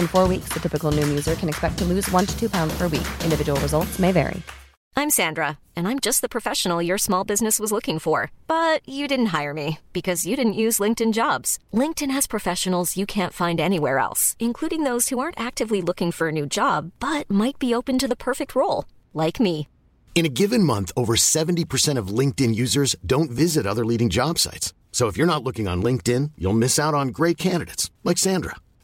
In four weeks, the typical Noom user can expect to lose one to two pounds per week. Individual results may vary. I'm Sandra, and I'm just the professional your small business was looking for. But you didn't hire me because you didn't use LinkedIn jobs. LinkedIn has professionals you can't find anywhere else, including those who aren't actively looking for a new job but might be open to the perfect role, like me. In a given month, over 70% of LinkedIn users don't visit other leading job sites. So if you're not looking on LinkedIn, you'll miss out on great candidates like Sandra.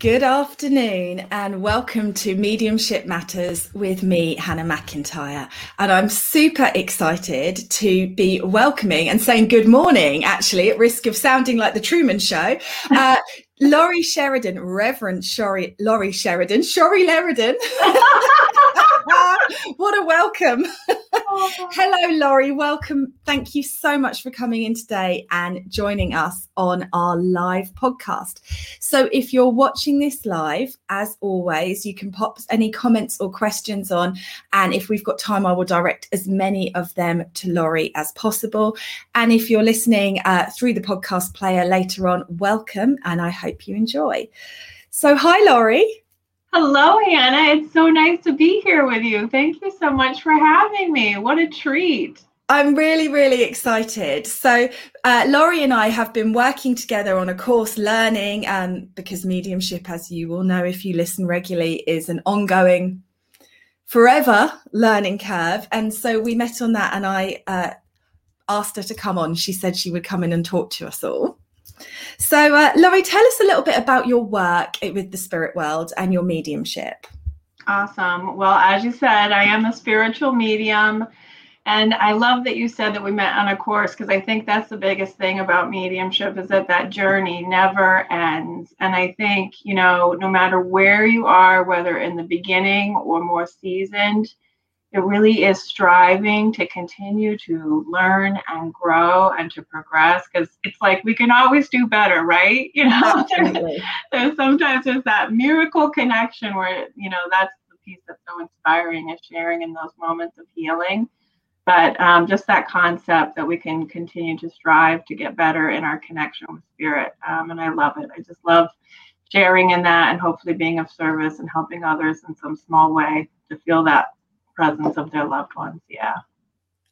Good afternoon and welcome to Mediumship Matters with me, Hannah McIntyre. And I'm super excited to be welcoming and saying good morning, actually, at risk of sounding like the Truman Show. Uh, Lori Sheridan, Reverend Shori, Lori Sheridan, Shori Leridan. what a welcome. Hello, Lori. Welcome. Thank you so much for coming in today and joining us on our live podcast. So, if you're watching this live, as always, you can pop any comments or questions on. And if we've got time, I will direct as many of them to Lori as possible. And if you're listening uh, through the podcast player later on, welcome. And I hope you enjoy. So, hi, Lori. Hello, Hannah. It's so nice to be here with you. Thank you so much for having me. What a treat. I'm really, really excited. So, uh, Lori and I have been working together on a course learning, um, because mediumship, as you will know if you listen regularly, is an ongoing, forever learning curve. And so we met on that, and I uh, asked her to come on. She said she would come in and talk to us all. So, uh, Lori, tell us a little bit about your work with the spirit world and your mediumship. Awesome. Well, as you said, I am a spiritual medium. And I love that you said that we met on a course because I think that's the biggest thing about mediumship is that that journey never ends. And I think, you know, no matter where you are, whether in the beginning or more seasoned, it really is striving to continue to learn and grow and to progress because it's like we can always do better right? You know there's, there's sometimes there's that miracle connection where you know that's the piece that's so inspiring is sharing in those moments of healing. But um, just that concept that we can continue to strive to get better in our connection with spirit um, and i love it. I just love sharing in that and hopefully being of service and helping others in some small way to feel that presence of their loved ones. Yeah.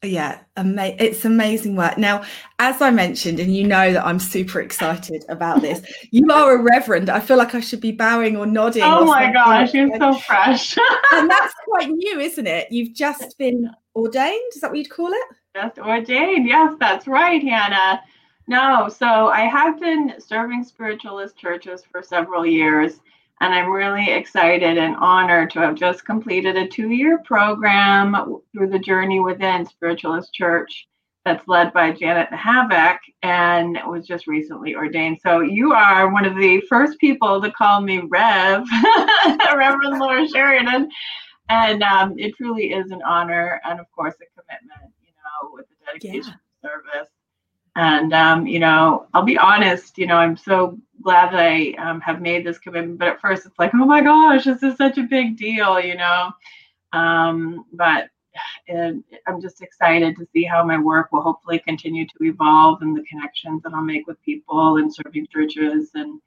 Yeah, ama- it's amazing work. Now, as I mentioned, and you know that I'm super excited about this, you are a reverend. I feel like I should be bowing or nodding. Oh or my gosh, you're so fresh. and that's quite new, isn't it? You've just been ordained. Is that what you'd call it? Just ordained. Yes, that's right, Hannah. No, so I have been serving spiritualist churches for several years, and I'm really excited and honored to have just completed a two year program through the Journey Within Spiritualist Church that's led by Janet Nohavec and was just recently ordained. So you are one of the first people to call me Rev, Reverend Lori Sheridan. And um, it truly is an honor and, of course, a commitment, you know, with the dedication yeah. service. And, um, you know, I'll be honest, you know, I'm so glad that I um, have made this commitment. But at first, it's like, oh my gosh, this is such a big deal, you know. Um, but and I'm just excited to see how my work will hopefully continue to evolve and the connections that I'll make with people and serving churches and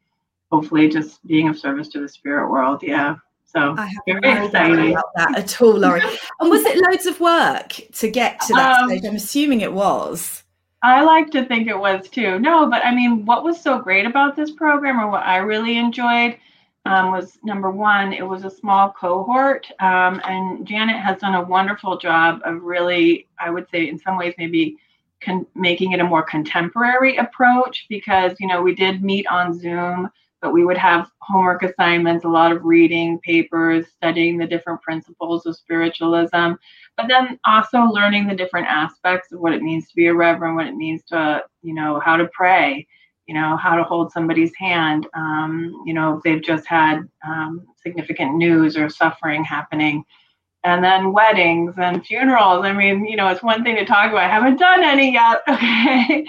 hopefully just being of service to the spirit world. Yeah. So I have very excited about that at all, Lori. and was it loads of work to get to that um, stage? I'm assuming it was. I like to think it was too. No, but I mean, what was so great about this program, or what I really enjoyed, um, was number one, it was a small cohort, um, and Janet has done a wonderful job of really, I would say, in some ways, maybe con- making it a more contemporary approach because you know we did meet on Zoom but we would have homework assignments, a lot of reading papers, studying the different principles of spiritualism, but then also learning the different aspects of what it means to be a reverend, what it means to, you know, how to pray, you know, how to hold somebody's hand, um, you know, if they've just had um, significant news or suffering happening. And then weddings and funerals. I mean, you know, it's one thing to talk about. I haven't done any yet, okay,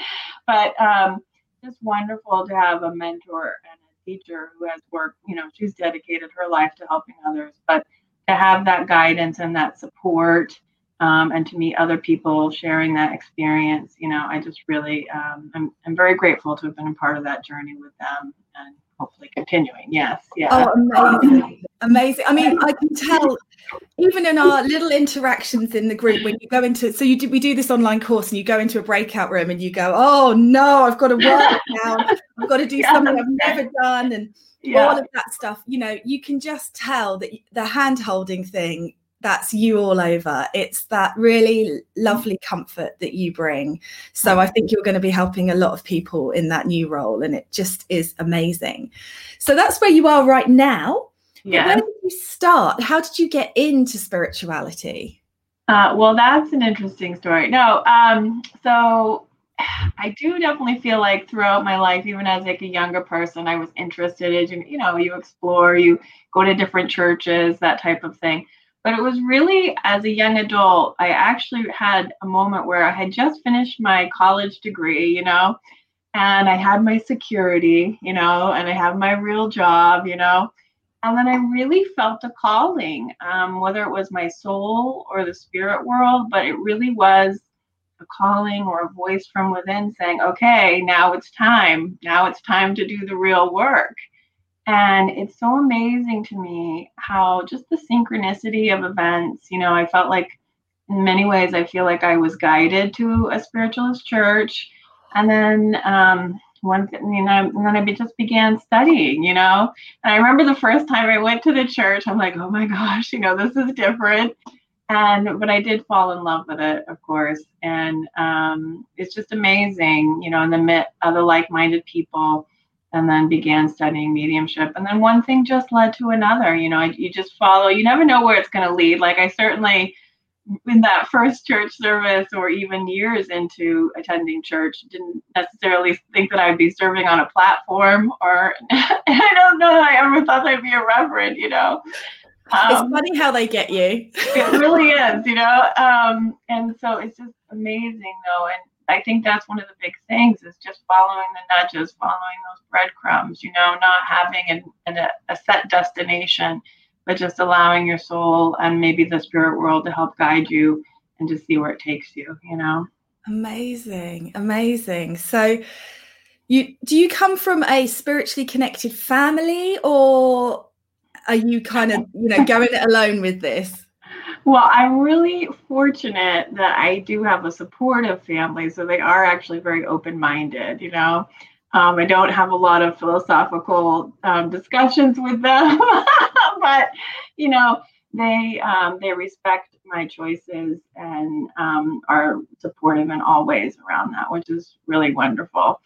but um, just wonderful to have a mentor and teacher who has worked, you know, she's dedicated her life to helping others, but to have that guidance and that support um, and to meet other people sharing that experience, you know, I just really, um, I'm, I'm very grateful to have been a part of that journey with them and hopefully continuing. Yes. Yeah. Oh, amazing. Amazing. I mean, I can tell even in our little interactions in the group when you go into, so you do, we do this online course and you go into a breakout room and you go, oh no, I've got to work now. I've got to do yeah. something I've never done. And yeah. all of that stuff, you know, you can just tell that the hand holding thing that's you all over. It's that really lovely comfort that you bring. So I think you're going to be helping a lot of people in that new role, and it just is amazing. So that's where you are right now. Yeah. Where did you start? How did you get into spirituality? Uh, well, that's an interesting story. No, um, so I do definitely feel like throughout my life, even as like a younger person, I was interested in, you know, you explore, you go to different churches, that type of thing. But it was really as a young adult, I actually had a moment where I had just finished my college degree, you know, and I had my security, you know, and I have my real job, you know. And then I really felt a calling, um, whether it was my soul or the spirit world, but it really was a calling or a voice from within saying, okay, now it's time. Now it's time to do the real work. And it's so amazing to me how just the synchronicity of events, you know, I felt like in many ways, I feel like I was guided to a spiritualist church. And then, um, one you know and then i just began studying you know and i remember the first time i went to the church i'm like oh my gosh you know this is different and but i did fall in love with it of course and um, it's just amazing you know in the midst of the like-minded people and then began studying mediumship. And then one thing just led to another. You know, you just follow, you never know where it's going to lead. Like I certainly, in that first church service or even years into attending church, didn't necessarily think that I'd be serving on a platform or I don't know that I ever thought I'd be a reverend, you know. Um, it's funny how they get you. it really is, you know. Um, and so it's just amazing though. And I think that's one of the big things is just following the nudges, following those breadcrumbs, you know, not having an, an, a set destination, but just allowing your soul and maybe the spirit world to help guide you and to see where it takes you, you know. Amazing, amazing. So You do you come from a spiritually connected family or are you kind of, you know, going it alone with this? Well, I'm really fortunate that I do have a supportive family. So they are actually very open minded, you know. Um, I don't have a lot of philosophical um, discussions with them, but, you know, they um, they respect my choices and um, are supportive in all ways around that, which is really wonderful.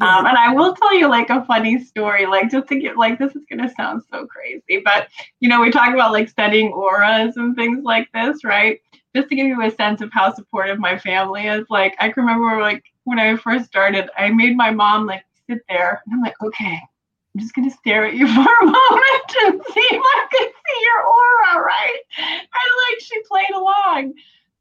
Um, and I will tell you like a funny story, like just to get like this is gonna sound so crazy, but you know we talk about like studying auras and things like this, right? Just to give you a sense of how supportive my family is. Like I can remember like when I first started, I made my mom like sit there, and I'm like, okay, I'm just gonna stare at you for a moment and see if I can see your aura, right? And like she played along.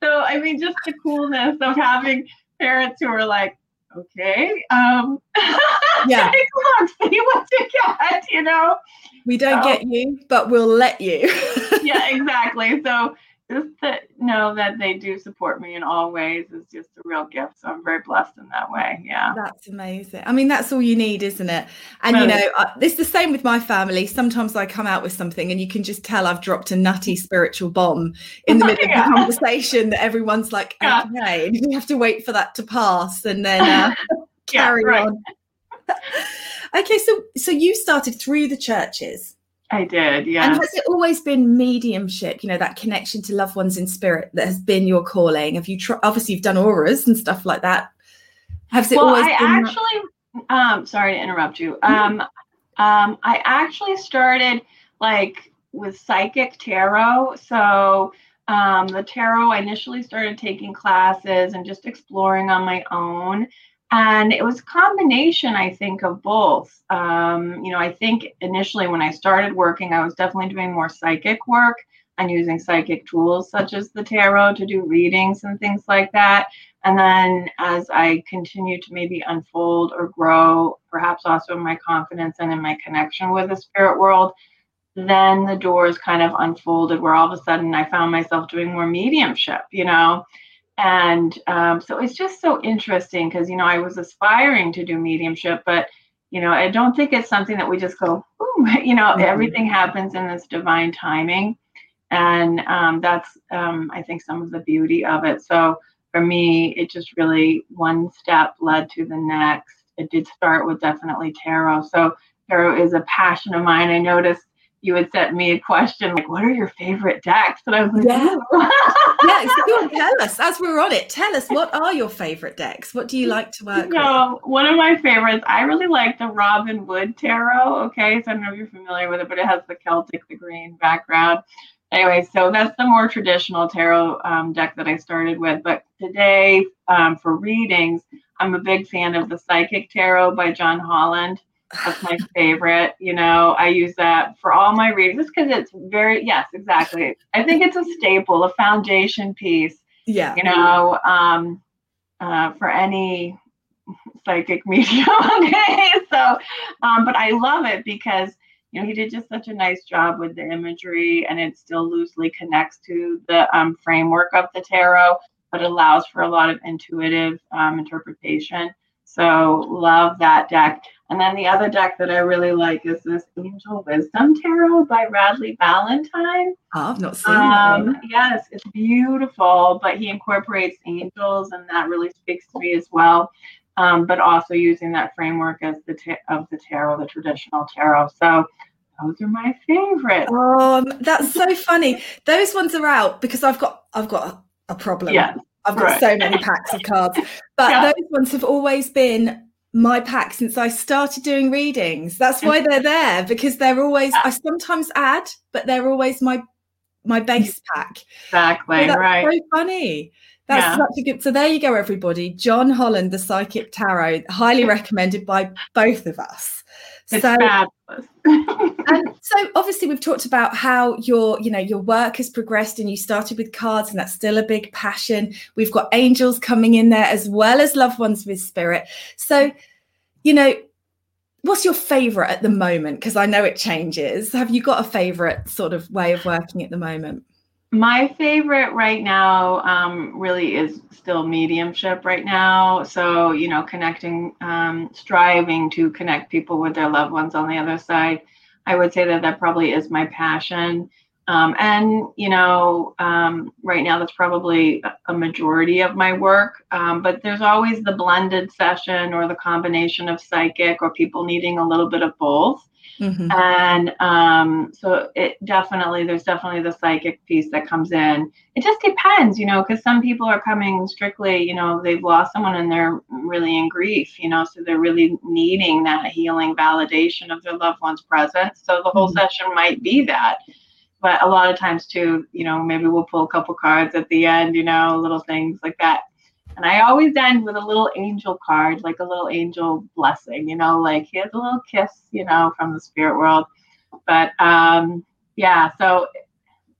So I mean, just the coolness of having parents who are like, okay, um, yeah, look, see what you get, you know. We don't so, get you, but we'll let you. yeah, exactly. So just to know that they do support me in all ways is just a real gift. So I'm very blessed in that way. Yeah. That's amazing. I mean, that's all you need, isn't it? And, really? you know, uh, it's the same with my family. Sometimes I come out with something and you can just tell I've dropped a nutty spiritual bomb in the middle yeah. of the conversation that everyone's like, yeah. okay. And you have to wait for that to pass and then uh, carry yeah, on. okay. So, so you started through the churches. I did, yeah. And has it always been mediumship, you know, that connection to loved ones in spirit that has been your calling? Have you tr- obviously you've done auras and stuff like that? Has it well, always I been actually um sorry to interrupt you. Um um I actually started like with psychic tarot. So um the tarot I initially started taking classes and just exploring on my own and it was a combination i think of both. Um, you know i think initially when i started working i was definitely doing more psychic work and using psychic tools such as the tarot to do readings and things like that. And then as i continued to maybe unfold or grow perhaps also in my confidence and in my connection with the spirit world then the doors kind of unfolded where all of a sudden i found myself doing more mediumship you know and um, so it's just so interesting because you know i was aspiring to do mediumship but you know i don't think it's something that we just go Ooh, you know mm-hmm. everything happens in this divine timing. And um, that's um, i think some of the beauty of it. So for me it just really one step led to the next. It did start with definitely tarot. So tarot is a passion of mine. I noticed you had sent me a question like, "What are your favorite decks?" And I was like, "Yeah, yeah." So go on, tell us as we're on it. Tell us what are your favorite decks? What do you like to work so, with? one of my favorites, I really like the Robin Wood Tarot. Okay, so I don't know if you're familiar with it, but it has the Celtic, the green background. Anyway, so that's the more traditional tarot um, deck that I started with. But today, um, for readings, I'm a big fan of the Psychic Tarot by John Holland. That's my favorite. You know, I use that for all my readings because it's very, yes, exactly. I think it's a staple, a foundation piece. Yeah. You know, um, uh, for any psychic medium. okay. So, um, but I love it because, you know, he did just such a nice job with the imagery and it still loosely connects to the um, framework of the tarot, but allows for a lot of intuitive um, interpretation. So, love that deck. And then the other deck that I really like is this Angel Wisdom Tarot by Radleigh Valentine. Oh, I've not seen um, Yes, it's beautiful, but he incorporates angels, and that really speaks to me as well. Um, but also using that framework as the ta- of the tarot, the traditional tarot. So those are my favorite. Um, that's so funny. Those ones are out because I've got I've got a, a problem. Yeah. I've got right. so many packs of cards. But yeah. those ones have always been my pack since I started doing readings. That's why they're there because they're always I sometimes add, but they're always my my base pack. Exactly. So right. So funny. That's yeah. such a good. So there you go, everybody. John Holland, the Psychic Tarot, highly recommended by both of us. It's so, and so obviously we've talked about how your, you know, your work has progressed and you started with cards and that's still a big passion. We've got angels coming in there as well as loved ones with spirit. So, you know, what's your favorite at the moment? Because I know it changes. Have you got a favorite sort of way of working at the moment? My favorite right now um, really is still mediumship right now. So, you know, connecting, um, striving to connect people with their loved ones on the other side. I would say that that probably is my passion. Um, and, you know, um, right now that's probably a majority of my work. Um, but there's always the blended session or the combination of psychic or people needing a little bit of both. Mm-hmm. And um, so it definitely, there's definitely the psychic piece that comes in. It just depends, you know, because some people are coming strictly, you know, they've lost someone and they're really in grief, you know, so they're really needing that healing validation of their loved one's presence. So the whole mm-hmm. session might be that. But a lot of times, too, you know, maybe we'll pull a couple cards at the end, you know, little things like that and I always end with a little angel card, like a little angel blessing, you know, like here's a little kiss, you know, from the spirit world. But um, yeah, so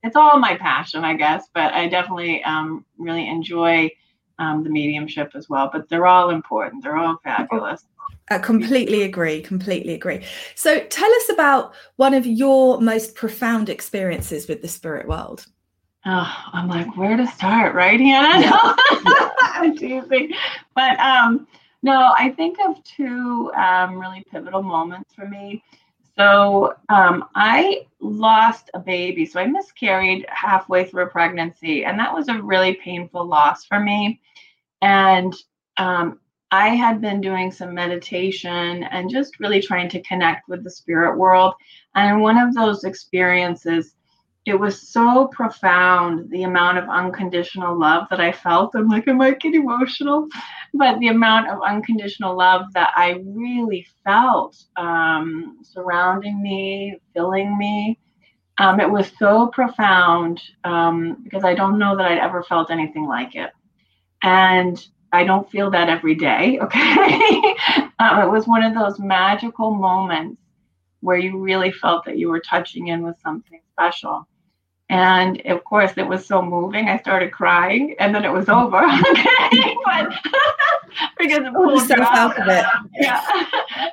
it's all my passion, I guess. But I definitely um, really enjoy um, the mediumship as well. But they're all important. They're all fabulous. I completely agree. Completely agree. So tell us about one of your most profound experiences with the spirit world. Oh, I'm like, where to start, right, Hannah? Yeah. I'm teasing. But um, no, I think of two um, really pivotal moments for me. So um, I lost a baby. So I miscarried halfway through a pregnancy, and that was a really painful loss for me. And um, I had been doing some meditation and just really trying to connect with the spirit world. And one of those experiences, it was so profound the amount of unconditional love that I felt. I'm like, I might get emotional, but the amount of unconditional love that I really felt um, surrounding me, filling me. Um, it was so profound um, because I don't know that I'd ever felt anything like it. And I don't feel that every day. Okay. Um, it was one of those magical moments where you really felt that you were touching in with something special. And of course, it was so moving. I started crying, and then it was over. okay, but because it pulled so out of it. Yeah,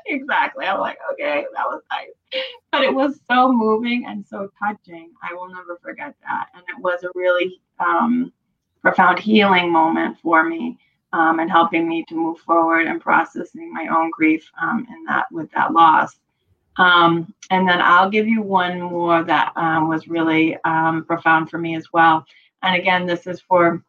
exactly. I'm like, okay, that was nice, but it was so moving and so touching. I will never forget that, and it was a really um, profound healing moment for me, um, and helping me to move forward and processing my own grief um, in that with that loss. Um, and then I'll give you one more that um, was really um, profound for me as well. And again, this is for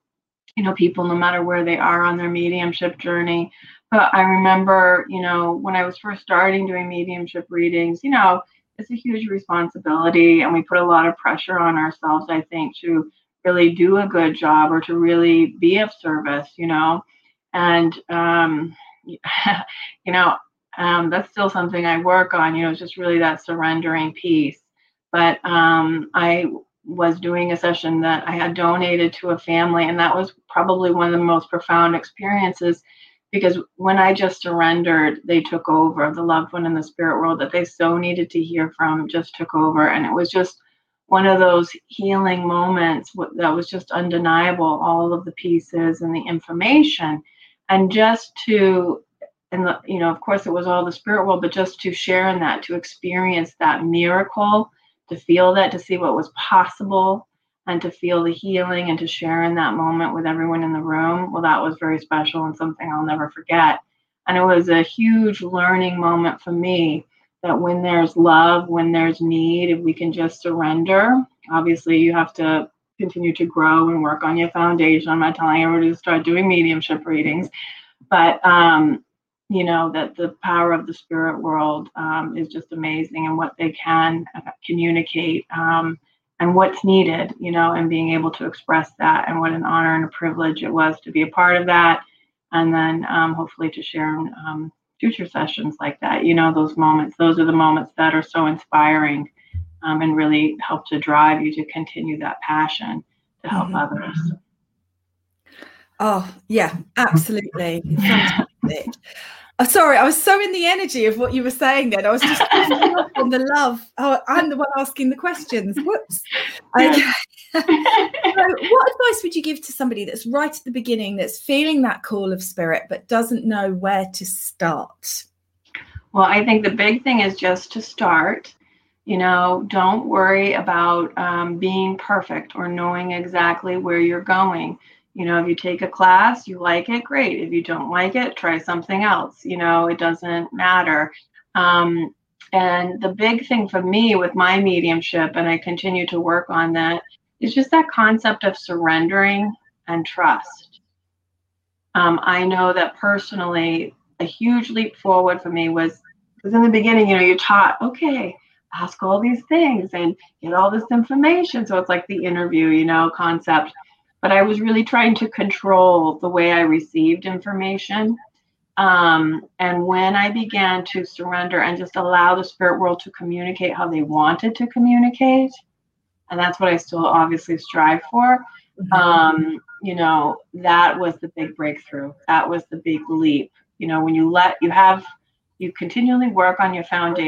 you know people no matter where they are on their mediumship journey. But I remember, you know, when I was first starting doing mediumship readings, you know, it's a huge responsibility, and we put a lot of pressure on ourselves. I think to really do a good job or to really be of service, you know, and um, you know um, that's still something I work on. You know, it's just really that surrendering piece. But um, I was doing a session that I had donated to a family, and that was probably one of the most profound experiences because when I just surrendered, they took over. The loved one in the spirit world that they so needed to hear from just took over, and it was just one of those healing moments that was just undeniable. All of the pieces and the information, and just to and the, you know, of course, it was all the spirit world, but just to share in that, to experience that miracle, to feel that, to see what was possible, and to feel the healing and to share in that moment with everyone in the room. Well, that was very special and something I'll never forget. And it was a huge learning moment for me that when there's love, when there's need, if we can just surrender, obviously you have to continue to grow and work on your foundation. I'm not telling everybody to start doing mediumship readings, but um, you know that the power of the spirit world um, is just amazing and what they can uh, communicate um, and what's needed you know and being able to express that and what an honor and a privilege it was to be a part of that and then um, hopefully to share in um, future sessions like that you know those moments those are the moments that are so inspiring um, and really help to drive you to continue that passion to help mm-hmm. others Oh, yeah, absolutely. Fantastic. Oh, sorry, I was so in the energy of what you were saying then. I was just on the love. Oh, I'm the one asking the questions. Whoops. Okay. so what advice would you give to somebody that's right at the beginning, that's feeling that call of spirit, but doesn't know where to start? Well, I think the big thing is just to start You know, don't worry about um, being perfect or knowing exactly where you're going. You know, if you take a class, you like it, great. If you don't like it, try something else. You know, it doesn't matter. Um, and the big thing for me with my mediumship, and I continue to work on that, is just that concept of surrendering and trust. Um, I know that personally, a huge leap forward for me was because in the beginning, you know, you're taught, okay, ask all these things and get all this information. So it's like the interview, you know, concept. But I was really trying to control the way I received information. Um, and when I began to surrender and just allow the spirit world to communicate how they wanted to communicate, and that's what I still obviously strive for. Mm-hmm. Um, you know, that was the big breakthrough. That was the big leap. You know, when you let you have you continually work on your foundation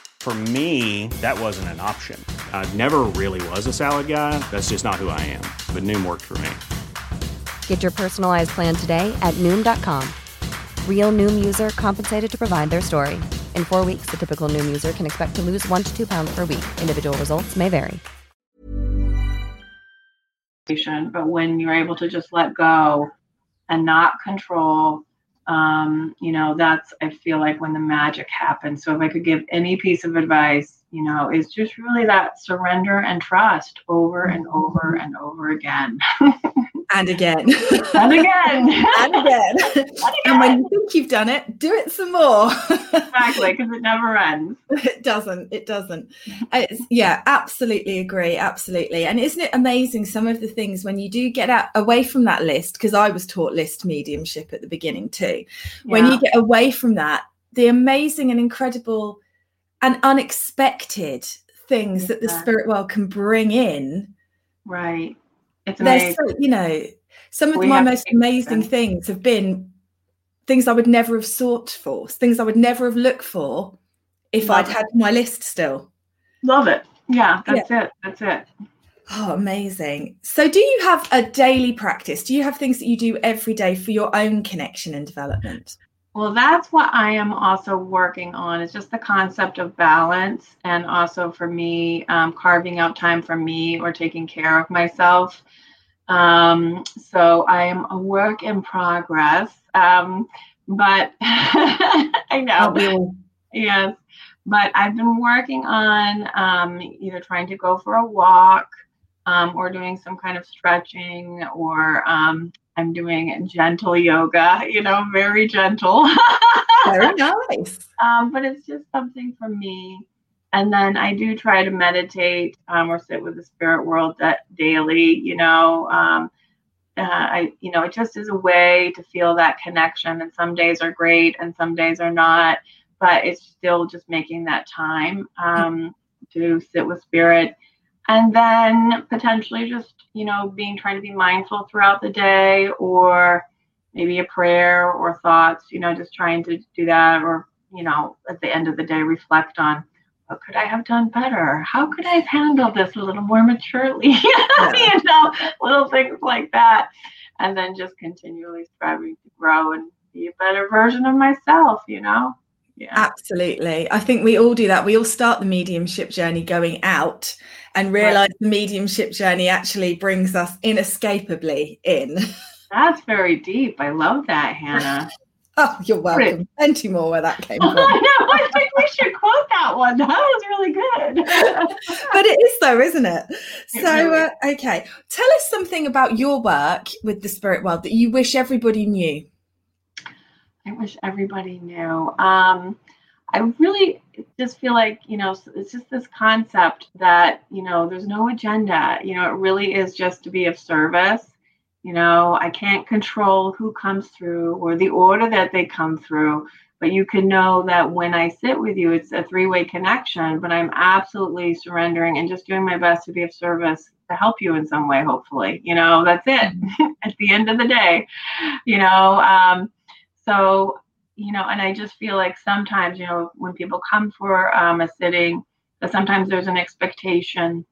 For me, that wasn't an option. I never really was a salad guy. That's just not who I am. But Noom worked for me. Get your personalized plan today at Noom.com. Real Noom user compensated to provide their story. In four weeks, the typical Noom user can expect to lose one to two pounds per week. Individual results may vary. But when you're able to just let go and not control um, you know, that's I feel like when the magic happens. So if I could give any piece of advice, you know, is just really that surrender and trust over and mm-hmm. over and over again. and again. and again. and again. and again. And when you think you've done it, do it some more. exactly, because it never ends. It doesn't. It doesn't. It's, yeah, absolutely agree. Absolutely. And isn't it amazing some of the things when you do get out away from that list? Because I was taught list mediumship at the beginning too. Yeah. When you get away from that, the amazing and incredible and unexpected things yeah. that the spirit world can bring in. Right it's amazing. So, you know, some of we my most amazing them. things have been things I would never have sought for, things I would never have looked for if Love I'd it. had my list still. Love it. Yeah, that's yeah. it. That's it. Oh, amazing. So, do you have a daily practice? Do you have things that you do every day for your own connection and development? Well, that's what I am also working on. Is just the concept of balance, and also for me, um, carving out time for me or taking care of myself. Um, so I am a work in progress, um, but I know. Yes, but I've been working on um, either trying to go for a walk um, or doing some kind of stretching or um, I'm doing gentle yoga, you know, very gentle. very nice. Um, but it's just something for me. And then I do try to meditate um, or sit with the spirit world that daily, you know. Um, uh, I, you know, it just is a way to feel that connection. And some days are great and some days are not, but it's still just making that time um, to sit with spirit and then potentially just you know being trying to be mindful throughout the day or maybe a prayer or thoughts you know just trying to do that or you know at the end of the day reflect on what could i have done better? How could i have handled this a little more maturely? You know little things like that. And then just continually striving to grow and be a better version of myself you know yeah. Absolutely. I think we all do that. We all start the mediumship journey going out and realize right. the mediumship journey actually brings us inescapably in. That's very deep. I love that, Hannah. oh, you're welcome. Plenty more where that came from. I know. I think we should quote that one. That was really good. but it is, though, isn't it? it so, really uh, okay. Tell us something about your work with the spirit world that you wish everybody knew. I wish everybody knew. Um, I really just feel like, you know, it's just this concept that, you know, there's no agenda. You know, it really is just to be of service. You know, I can't control who comes through or the order that they come through, but you can know that when I sit with you, it's a three way connection, but I'm absolutely surrendering and just doing my best to be of service to help you in some way, hopefully. You know, that's it mm-hmm. at the end of the day, you know. Um, so, you know, and I just feel like sometimes, you know, when people come for um, a sitting, that sometimes there's an expectation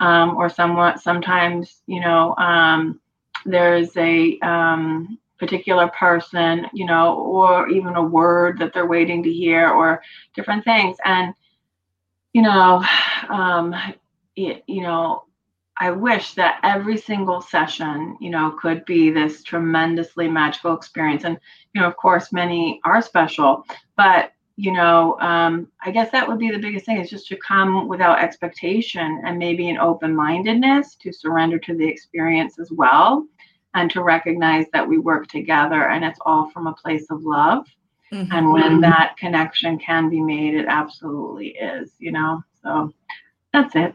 um, or somewhat, sometimes, you know, um, there's a, um, particular person, you know, or even a word that they're waiting to hear or different things. And, you know, um, it, you know, I wish that every single session, you know, could be this tremendously magical experience. And, you know, of course, many are special, but, you know, um, I guess that would be the biggest thing is just to come without expectation and maybe an open mindedness to surrender to the experience as well and to recognize that we work together and it's all from a place of love. Mm-hmm. And when that connection can be made, it absolutely is, you know. So that's it.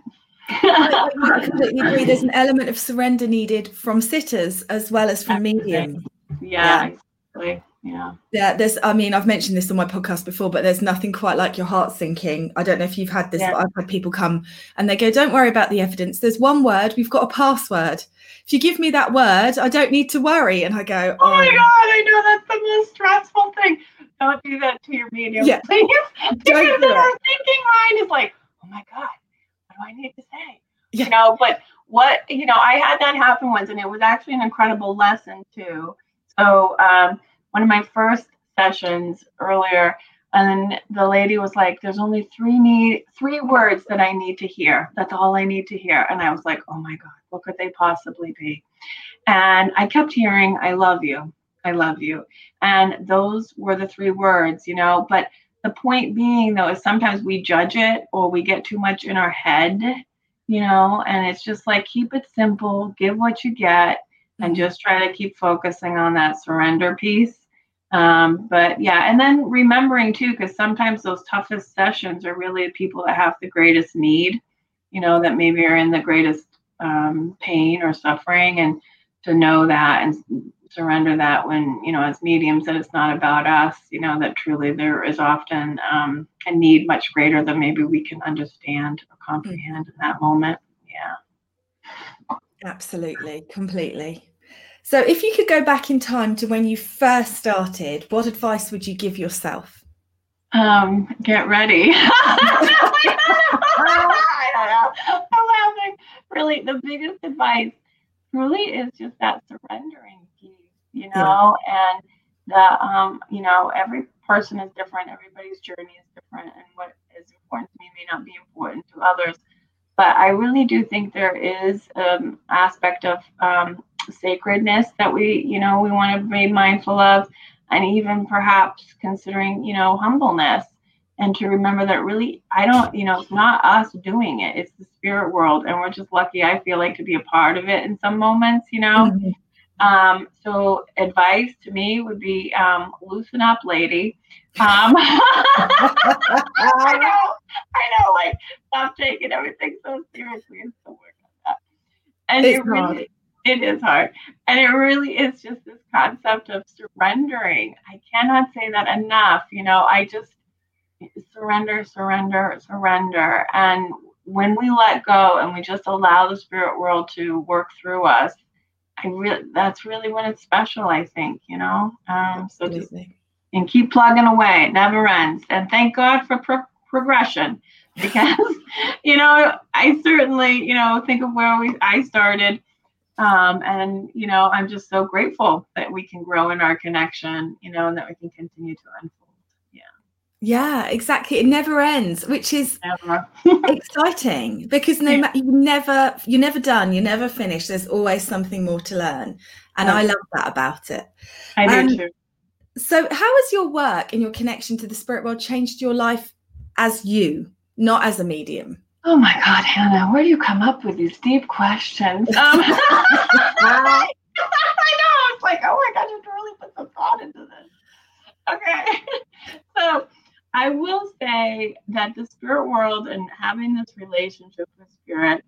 I completely agree. There's an element of surrender needed from sitters as well as from medium. Yeah, yeah. exactly. Yeah. Yeah, there's I mean, I've mentioned this on my podcast before, but there's nothing quite like your heart sinking. I don't know if you've had this, yeah. but I've had people come and they go, Don't worry about the evidence. There's one word, we've got a password. If you give me that word, I don't need to worry. And I go, Oh, oh my god, I know that's the most stressful thing. Don't do that to your medium, yeah. please. because our thinking mind is like, Oh my God, do I need to say? Yeah. You know, but what you know, I had that happen once and it was actually an incredible lesson too. So um one of my first sessions earlier and the lady was like there's only three need three words that i need to hear that's all i need to hear and i was like oh my god what could they possibly be and i kept hearing i love you i love you and those were the three words you know but the point being though is sometimes we judge it or we get too much in our head you know and it's just like keep it simple give what you get and mm-hmm. just try to keep focusing on that surrender piece um, but yeah, and then remembering too, because sometimes those toughest sessions are really the people that have the greatest need, you know, that maybe are in the greatest um, pain or suffering, and to know that and surrender that when, you know, as mediums, that it's not about us, you know, that truly there is often um, a need much greater than maybe we can understand or comprehend in that moment. Yeah. Absolutely, completely. So, if you could go back in time to when you first started, what advice would you give yourself? Um, get ready. I don't know. I'm laughing. Really, the biggest advice really is just that surrendering you know, yeah. and the um, you know, every person is different, everybody's journey is different, and what is important to me may not be important to others. But I really do think there is an um, aspect of um, sacredness that we, you know, we want to be mindful of, and even perhaps considering, you know, humbleness and to remember that really i don't you know it's not us doing it it's the spirit world and we're just lucky i feel like to be a part of it in some moments you know mm-hmm. Um, so advice to me would be um, loosen up lady um, i know i know like stop taking everything so seriously and so work on that and it's it really it is hard. And it really is just this concept of surrendering. I cannot say that enough. You know, I just surrender, surrender, surrender. And when we let go and we just allow the spirit world to work through us, I really that's really when it's special, I think, you know. Um, so just and keep plugging away. It never ends. And thank God for pro- progression because you know, I certainly, you know, think of where we I started um, and, you know, I'm just so grateful that we can grow in our connection, you know, and that we can continue to unfold. Yeah. Exactly. It never ends, which is exciting because no matter you never you're never done, you're never finished. There's always something more to learn. And I love that about it. I do um, too. So how has your work and your connection to the spirit world changed your life as you, not as a medium? Oh my God, Hannah, where do you come up with these deep questions? Um, I know. It's like, oh my God, you have to really put some thought into this. Okay. so I will say that the spirit world and having this relationship with spirit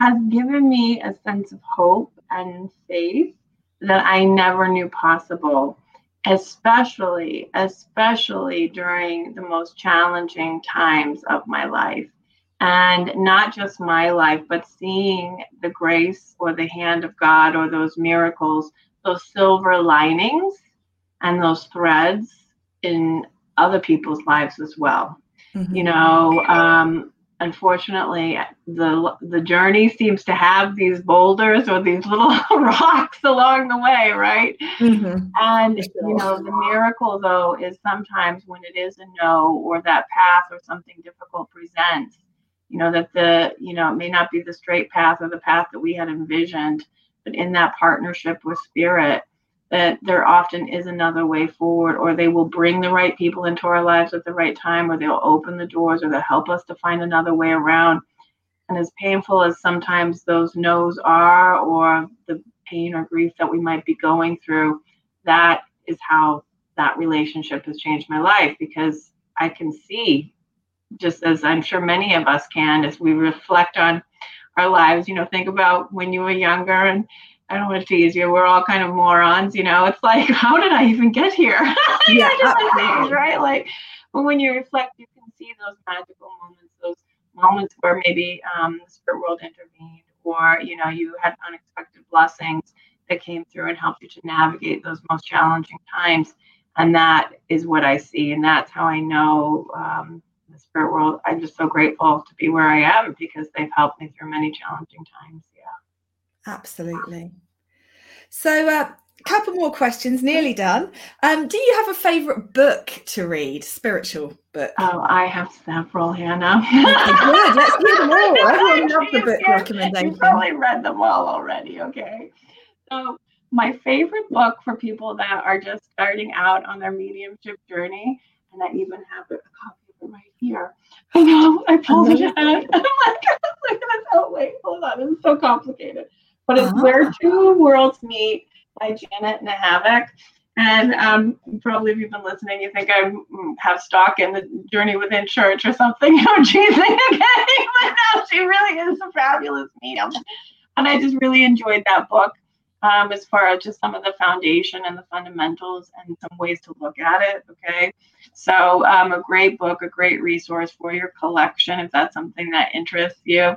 has given me a sense of hope and faith that I never knew possible. especially, especially during the most challenging times of my life. And not just my life, but seeing the grace or the hand of God or those miracles, those silver linings and those threads in other people's lives as well. Mm-hmm. You know, um, unfortunately the the journey seems to have these boulders or these little rocks along the way right mm-hmm. and you know the miracle though is sometimes when it is a no or that path or something difficult presents you know that the you know it may not be the straight path or the path that we had envisioned but in that partnership with spirit that there often is another way forward, or they will bring the right people into our lives at the right time, or they'll open the doors, or they'll help us to find another way around. And as painful as sometimes those no's are, or the pain or grief that we might be going through, that is how that relationship has changed my life because I can see, just as I'm sure many of us can, as we reflect on our lives, you know, think about when you were younger and I don't want to tease you. We're all kind of morons, you know. It's like, how did I even get here? yeah, things, right? Like, but when you reflect, you can see those magical moments, those moments where maybe um, the spirit world intervened, or you know, you had unexpected blessings that came through and helped you to navigate those most challenging times. And that is what I see, and that's how I know um, the spirit world. I'm just so grateful to be where I am because they've helped me through many challenging times. Absolutely. So, a uh, couple more questions, nearly done. Um, do you have a favorite book to read, spiritual book? Oh, I have several, Hannah. okay, good. Let's hear them all. Everyone loves the book recommendation. You've probably read them all already. Okay. So, my favorite book for people that are just starting out on their mediumship journey, and I even have a copy of it right here. I know I pulled it out. I'm like, look at this. Oh wait, hold on. It's so complicated but it's uh-huh. Where Two Worlds Meet by Janet Nohavec. And um, probably if you've been listening, you think I have stock in the Journey Within Church or something. Cheesing again, but no, she really is a fabulous medium. And I just really enjoyed that book um, as far as just some of the foundation and the fundamentals and some ways to look at it. Okay. So, um, a great book, a great resource for your collection if that's something that interests you.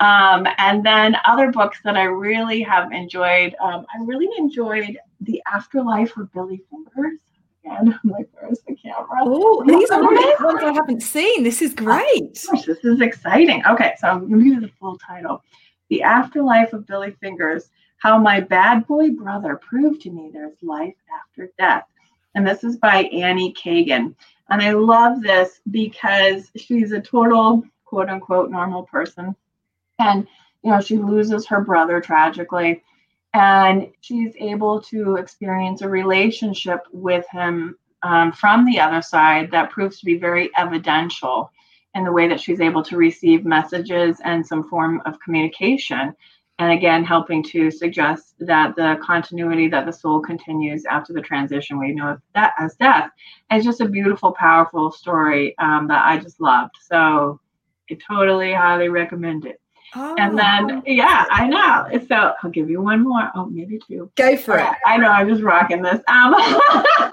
Um, and then other books that I really have enjoyed. Um, I really enjoyed The Afterlife of Billy Fingers. Again, I'm like, where's the camera? Oh, these are the ones I haven't seen. This is great. Gosh, this is exciting. Okay, so I'm going to give you the full title The Afterlife of Billy Fingers How My Bad Boy Brother Proved to Me There's Life After Death. And this is by Annie Kagan. And I love this because she's a total quote unquote normal person and you know she loses her brother tragically and she's able to experience a relationship with him um, from the other side that proves to be very evidential in the way that she's able to receive messages and some form of communication and again helping to suggest that the continuity that the soul continues after the transition we know that as death is just a beautiful powerful story um, that i just loved. So i totally highly recommend it Oh. And then, yeah, I know. So I'll give you one more. Oh, maybe two. Go for it. I know. I'm just rocking this. Um,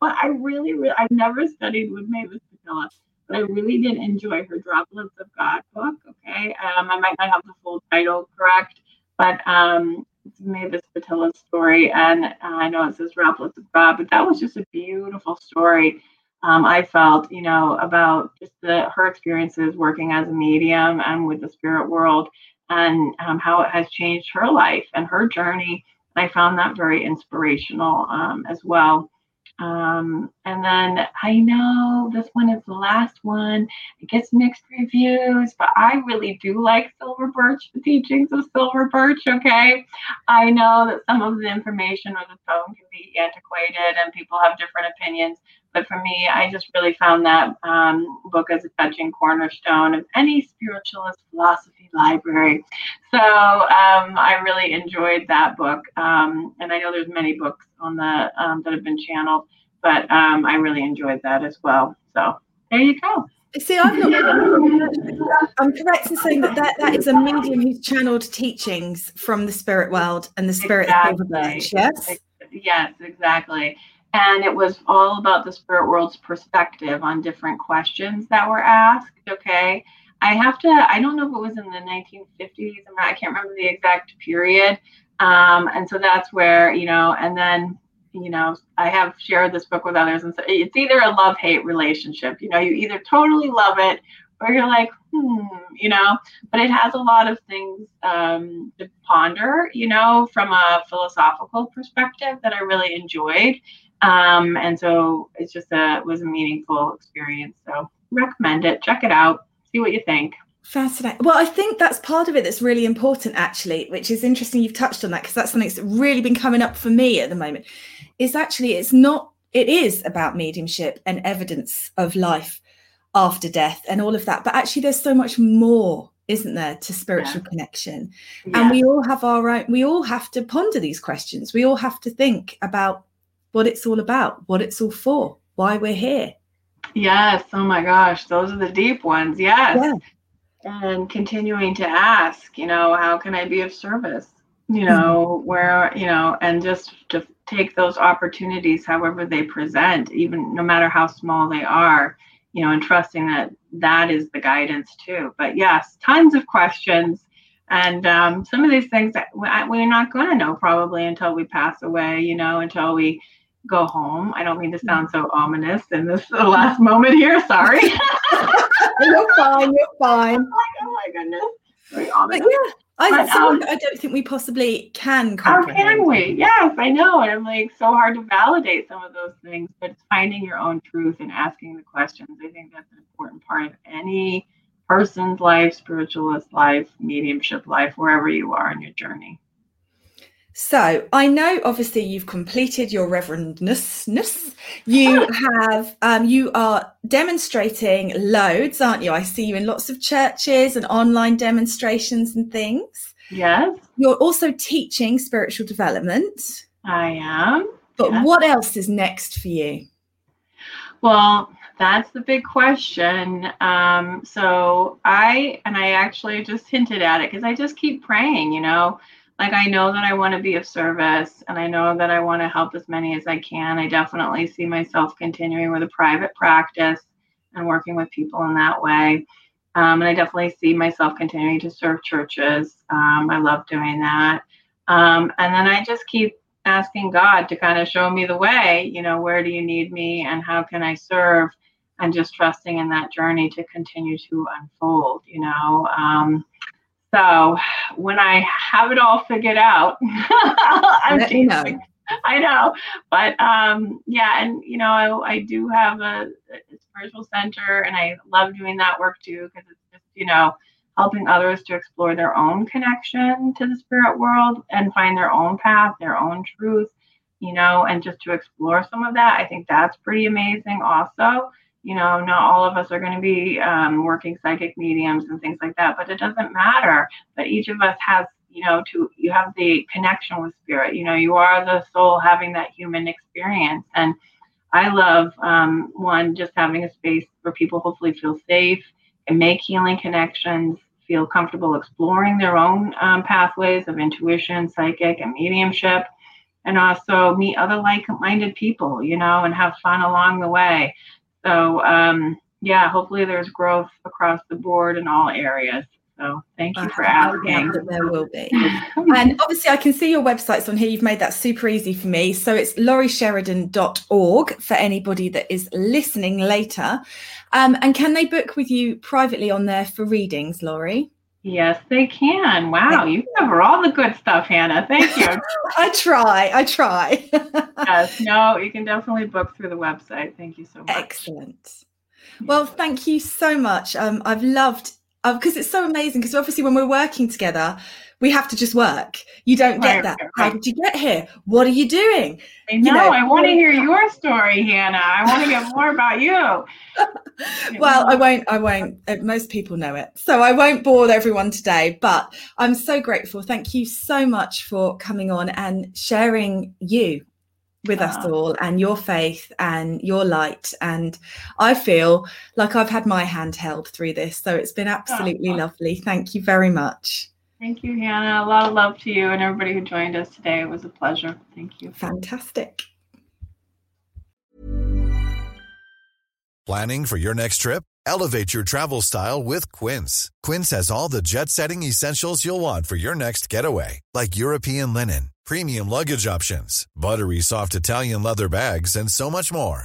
but I really, really, I've never studied with Mavis Pattilla, but I really did enjoy her Droplets of God book. Okay. Um, I might not have the full title correct, but um, it's Mavis Pattilla's story. And uh, I know it says Droplets of God, but that was just a beautiful story um, I felt, you know, about just the her experiences working as a medium and with the spirit world, and um, how it has changed her life and her journey. I found that very inspirational um, as well. Um, and then I know this one is the last one. It gets mixed reviews, but I really do like Silver Birch, the teachings of Silver Birch. Okay. I know that some of the information or the tone can be antiquated and people have different opinions, but for me, I just really found that um, book as a touching cornerstone of any spiritualist philosophy library. So um, I really enjoyed that book, um, and I know there's many books on the um, that have been channeled, but um, I really enjoyed that as well. So there you go. See, I'm not. I'm correct in saying that, that that is a medium who's channeled teachings from the spirit world and the spirit exactly. of the Yes Yes, exactly. And it was all about the spirit world's perspective on different questions that were asked. Okay. I have to, I don't know if it was in the 1950s. I'm not, I can't remember the exact period. Um, and so that's where, you know, and then, you know, I have shared this book with others. And so it's either a love hate relationship. You know, you either totally love it or you're like, hmm, you know, but it has a lot of things um, to ponder, you know, from a philosophical perspective that I really enjoyed. Um, and so it's just a it was a meaningful experience. So recommend it. Check it out. See what you think. Fascinating. Well, I think that's part of it that's really important, actually, which is interesting. You've touched on that because that's something that's really been coming up for me at the moment. Is actually it's not. It is about mediumship and evidence of life after death and all of that. But actually, there's so much more, isn't there, to spiritual yeah. connection? Yeah. And we all have our own, we all have to ponder these questions. We all have to think about what it's all about, what it's all for, why we're here. Yes. Oh my gosh. Those are the deep ones. Yes. Yeah. And continuing to ask, you know, how can I be of service? You know, mm-hmm. where, you know, and just to take those opportunities however they present, even no matter how small they are you know, and trusting that that is the guidance too. But yes, tons of questions. And um, some of these things that we're not going to know probably until we pass away, you know, until we go home. I don't mean to sound so ominous in this last moment here. Sorry. you're fine. You're fine. oh my goodness. Very ominous. But yeah, I, um, I don't think we possibly can. How can we? Yes, I know. And I'm like so hard to validate some of those things, but it's finding your own truth and asking the questions. I think that's an important part of any person's life, spiritualist life, mediumship life, wherever you are in your journey. So I know obviously you've completed your reverendness. You have um, you are demonstrating loads, aren't you? I see you in lots of churches and online demonstrations and things. Yes. You're also teaching spiritual development. I am. But yes. what else is next for you? Well, that's the big question. Um, so I and I actually just hinted at it because I just keep praying, you know like I know that I want to be of service and I know that I want to help as many as I can. I definitely see myself continuing with a private practice and working with people in that way. Um, and I definitely see myself continuing to serve churches. Um, I love doing that. Um, and then I just keep asking God to kind of show me the way, you know, where do you need me and how can I serve? And just trusting in that journey to continue to unfold, you know. Um, so when I have it all figured out, I'm Let know. I know, but um, yeah, and you know, I, I do have a, a spiritual center, and I love doing that work too because it's just you know helping others to explore their own connection to the spirit world and find their own path, their own truth, you know, and just to explore some of that. I think that's pretty amazing, also you know, not all of us are going to be um, working psychic mediums and things like that, but it doesn't matter. But each of us has, you know, to you have the connection with spirit. You know, you are the soul having that human experience. And I love um, one just having a space where people hopefully feel safe and make healing connections, feel comfortable exploring their own um, pathways of intuition, psychic, and mediumship. And also meet other like-minded people, you know, and have fun along the way. So um, yeah, hopefully there's growth across the board in all areas. So thank you for asking. there will be. and obviously I can see your websites on here. You've made that super easy for me. So it's lorisheridan.org for anybody that is listening later. Um, and can they book with you privately on there for readings, Lori? Yes, they can. Wow, you cover all the good stuff, Hannah. Thank you. I try. I try. yes, no, you can definitely book through the website. Thank you so much. Excellent. Well, thank you so much. Um, I've loved because uh, it's so amazing. Because obviously, when we're working together, we have to just work. You don't get right, that. Right. How did you get here? What are you doing? I know. You know I want to hear your story, Hannah. I want to get more about you. well, I won't. I won't. Uh, most people know it, so I won't bore everyone today. But I'm so grateful. Thank you so much for coming on and sharing you with us ah. all and your faith and your light. And I feel like I've had my hand held through this. So it's been absolutely oh, lovely. Thank you very much. Thank you, Hannah. A lot of love to you and everybody who joined us today. It was a pleasure. Thank you. Fantastic. Planning for your next trip? Elevate your travel style with Quince. Quince has all the jet setting essentials you'll want for your next getaway, like European linen, premium luggage options, buttery soft Italian leather bags, and so much more.